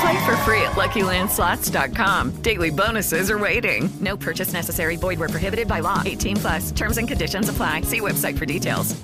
Play for free at LuckyLandSlots.com. Daily bonuses are waiting. No purchase necessary. Void where prohibited by law. 18 plus. Terms and conditions apply. See website for details.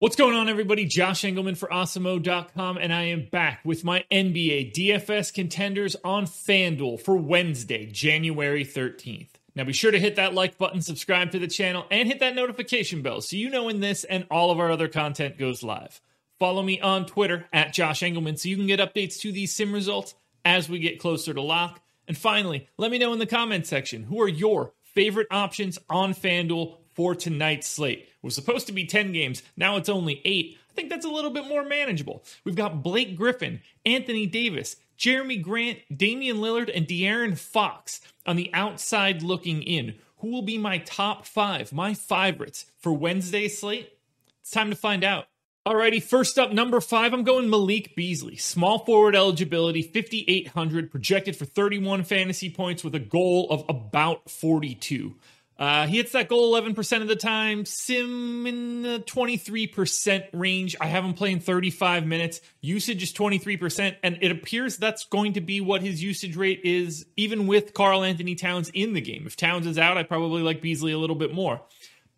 What's going on, everybody? Josh Engleman for Awesemo.com, and I am back with my NBA DFS contenders on FanDuel for Wednesday, January 13th. Now be sure to hit that like button, subscribe to the channel, and hit that notification bell so you know when this and all of our other content goes live. Follow me on Twitter at Josh Engleman so you can get updates to these sim results as we get closer to lock. And finally, let me know in the comment section who are your favorite options on FanDuel for tonight's slate. It was supposed to be 10 games, now it's only 8. I think that's a little bit more manageable. We've got Blake Griffin, Anthony Davis, Jerami Grant, Damian Lillard, and De'Aaron Fox on the outside looking in. Who will be my top five, my favorites for Wednesday's slate? It's time to find out. Alrighty, first up, number five, I'm going Malik Beasley. Small forward eligibility, 5,800, projected for 31 fantasy points with a goal of about 42. Uh, he hits that goal 11% of the time, sim in the 23% range. I have him playing 35 minutes. Usage is 23%, and it appears that's going to be what his usage rate is, even with Karl-Anthony Towns in the game. If Towns is out, I probably like Beasley a little bit more.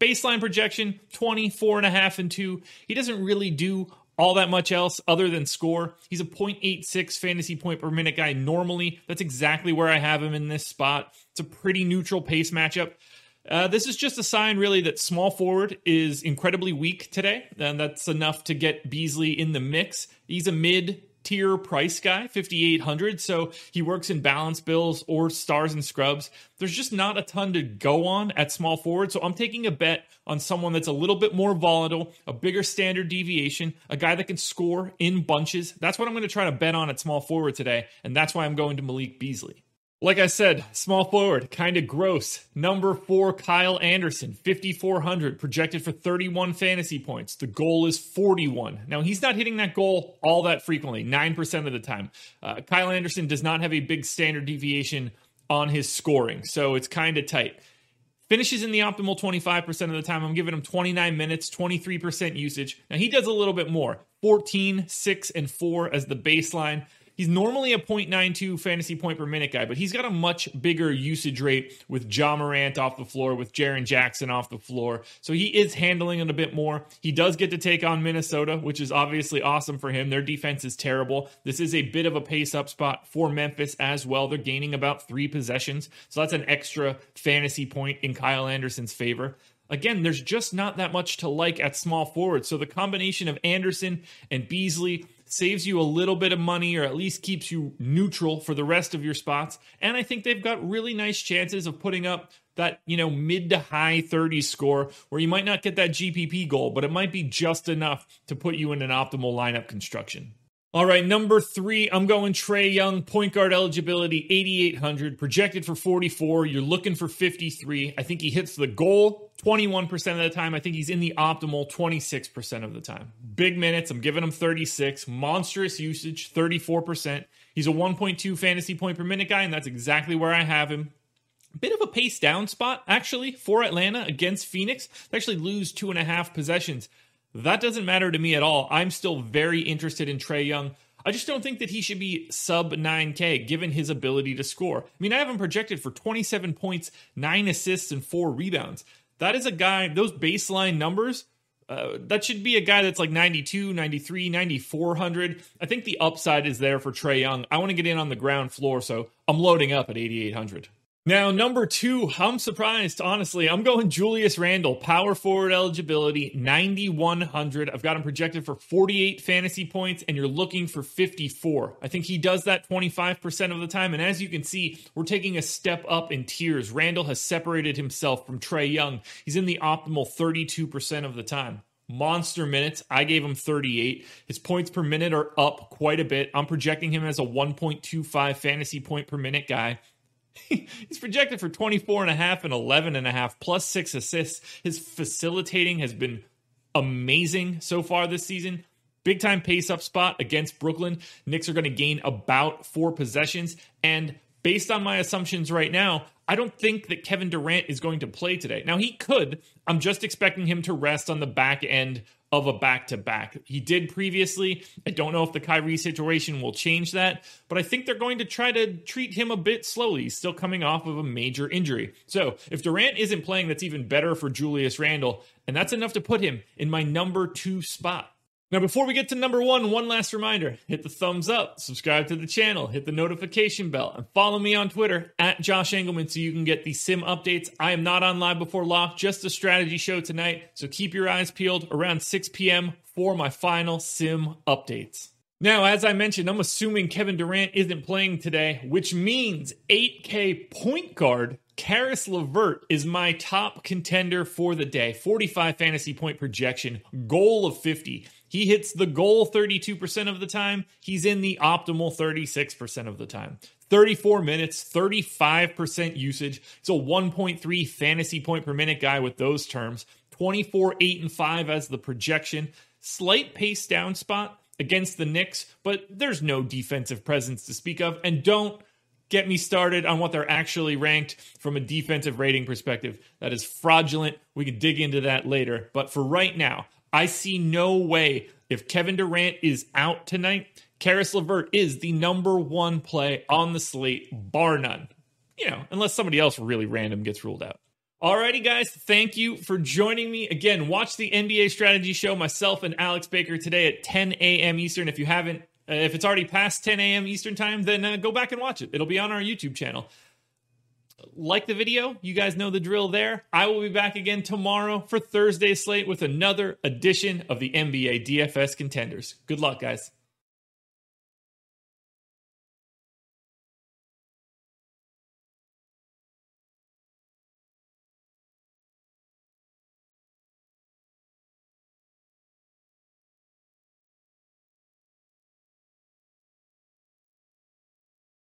Baseline projection 24 and a half and 2. He doesn't really do all that much else other than score. He's a 0.86 fantasy point per minute guy normally. That's exactly where I have him in this spot. It's a pretty neutral pace matchup. Uh, this is just a sign, really, that small forward is incredibly weak today, and that's enough to get Beasley in the mix. He's a mid tier price guy, 5800 so he works in balance bills or stars and scrubs. There's just not a ton to go on at small forward, so I'm taking a bet on someone that's a little bit more volatile, a bigger standard deviation, a guy that can score in bunches. That's what I'm going to try to bet on at small forward today, and that's why I'm going to Malik Beasley. Like I said, small forward, kind of gross. Number four, Kyle Anderson, 5,400, projected for 31 fantasy points. The goal is 41. Now, he's not hitting that goal all that frequently, 9% of the time. Uh, Kyle Anderson does not have a big standard deviation on his scoring, so it's kind of tight. Finishes in the optimal 25% of the time. I'm giving him 29 minutes, 23% usage. Now, he does a little bit more 14, 6, and 4 as the baseline. He's normally a 0.92 fantasy point per minute guy, but he's got a much bigger usage rate with Ja Morant off the floor, with Jaren Jackson off the floor. So he is handling it a bit more. He does get to take on Minnesota, which is obviously awesome for him. Their defense is terrible. This is a bit of a pace up spot for Memphis as well. They're gaining about three possessions. So that's an extra fantasy point in Kyle Anderson's favor. Again, there's just not that much to like at small forward. So the combination of Anderson and Beasley saves you a little bit of money or at least keeps you neutral for the rest of your spots. And I think they've got really nice chances of putting up that, you know, mid to high 30s score where you might not get that GPP goal, but it might be just enough to put you in an optimal lineup construction. All right, number three, I'm going Trae Young, point guard eligibility, 8,800, projected for 44. You're looking for 53. I think he hits the goal 21% of the time. I think he's in the optimal 26% of the time. Big minutes, I'm giving him 36. Monstrous usage, 34%. He's a 1.2 fantasy point per minute guy, and that's exactly where I have him. Bit of a pace down spot, actually, for Atlanta against Phoenix. They actually lose two and a half possessions. That doesn't matter to me at all. I'm still very interested in Trae Young. I just don't think that he should be sub 9K given his ability to score. I mean, I have him projected for 27 points, 9 assists, and 4 rebounds. That is a guy, those baseline numbers, uh, that should be a guy that's like 92, 93, 9400. I think the upside is there for Trae Young. I want to get in on the ground floor, so I'm loading up at 8800. Now, number two, I'm surprised, honestly. I'm going Julius Randle, power forward eligibility, 9,100. I've got him projected for 48 fantasy points, and you're looking for 54. I think he does that 25% of the time. And as you can see, we're taking a step up in tiers. Randle has separated himself from Trae Young. He's in the optimal 32% of the time monster minutes. I gave him 38. His points per minute are up quite a bit. I'm projecting him as a 1.25 fantasy point per minute guy. He's projected for 24 and a half and 11 and a half plus 6 assists. His facilitating has been amazing so far this season. Big time pace up spot against Brooklyn. Knicks are going to gain about 4 possessions and based on my assumptions right now, I don't think that Kevin Durant is going to play today. Now, he could. I'm just expecting him to rest on the back end of a back to back. He did previously. I don't know if the Kyrie situation will change that, but I think they're going to try to treat him a bit slowly. He's still coming off of a major injury. So if Durant isn't playing, that's even better for Julius Randle, and that's enough to put him in my number two spot. Now, before we get to number one, one last reminder hit the thumbs up, subscribe to the channel, hit the notification bell, and follow me on Twitter at Josh Engleman so you can get the sim updates. I am not on live before lock, just a strategy show tonight. So keep your eyes peeled around 6 p.m. for my final sim updates. Now, as I mentioned, I'm assuming Kevin Durant isn't playing today, which means 8K point guard Caris LeVert is my top contender for the day. 45 fantasy point projection, goal of 50. He hits the goal 32% of the time. He's in the optimal 36% of the time. 34 minutes, 35% usage. It's a 1.3 fantasy point per minute guy with those terms. 24, 8, and 5 as the projection. Slight pace down spot against the Knicks, but there's no defensive presence to speak of. And don't get me started on what they're actually ranked from a defensive rating perspective. That is fraudulent. We can dig into that later. But for right now, I see no way if Kevin Durant is out tonight, Caris LeVert is the number one play on the slate, bar none. You know, unless somebody else really random gets ruled out. Alrighty, guys, thank you for joining me. Again, watch the NBA strategy show, myself and Alex Baker today at 10 a.m. Eastern. If you haven't, uh, if it's already past 10 a.m. Eastern time, then uh, go back and watch it. It'll be on our YouTube channel like the video. You guys know the drill there. I will be back again tomorrow for Thursday slate with another edition of the NBA DFS contenders. Good luck, guys.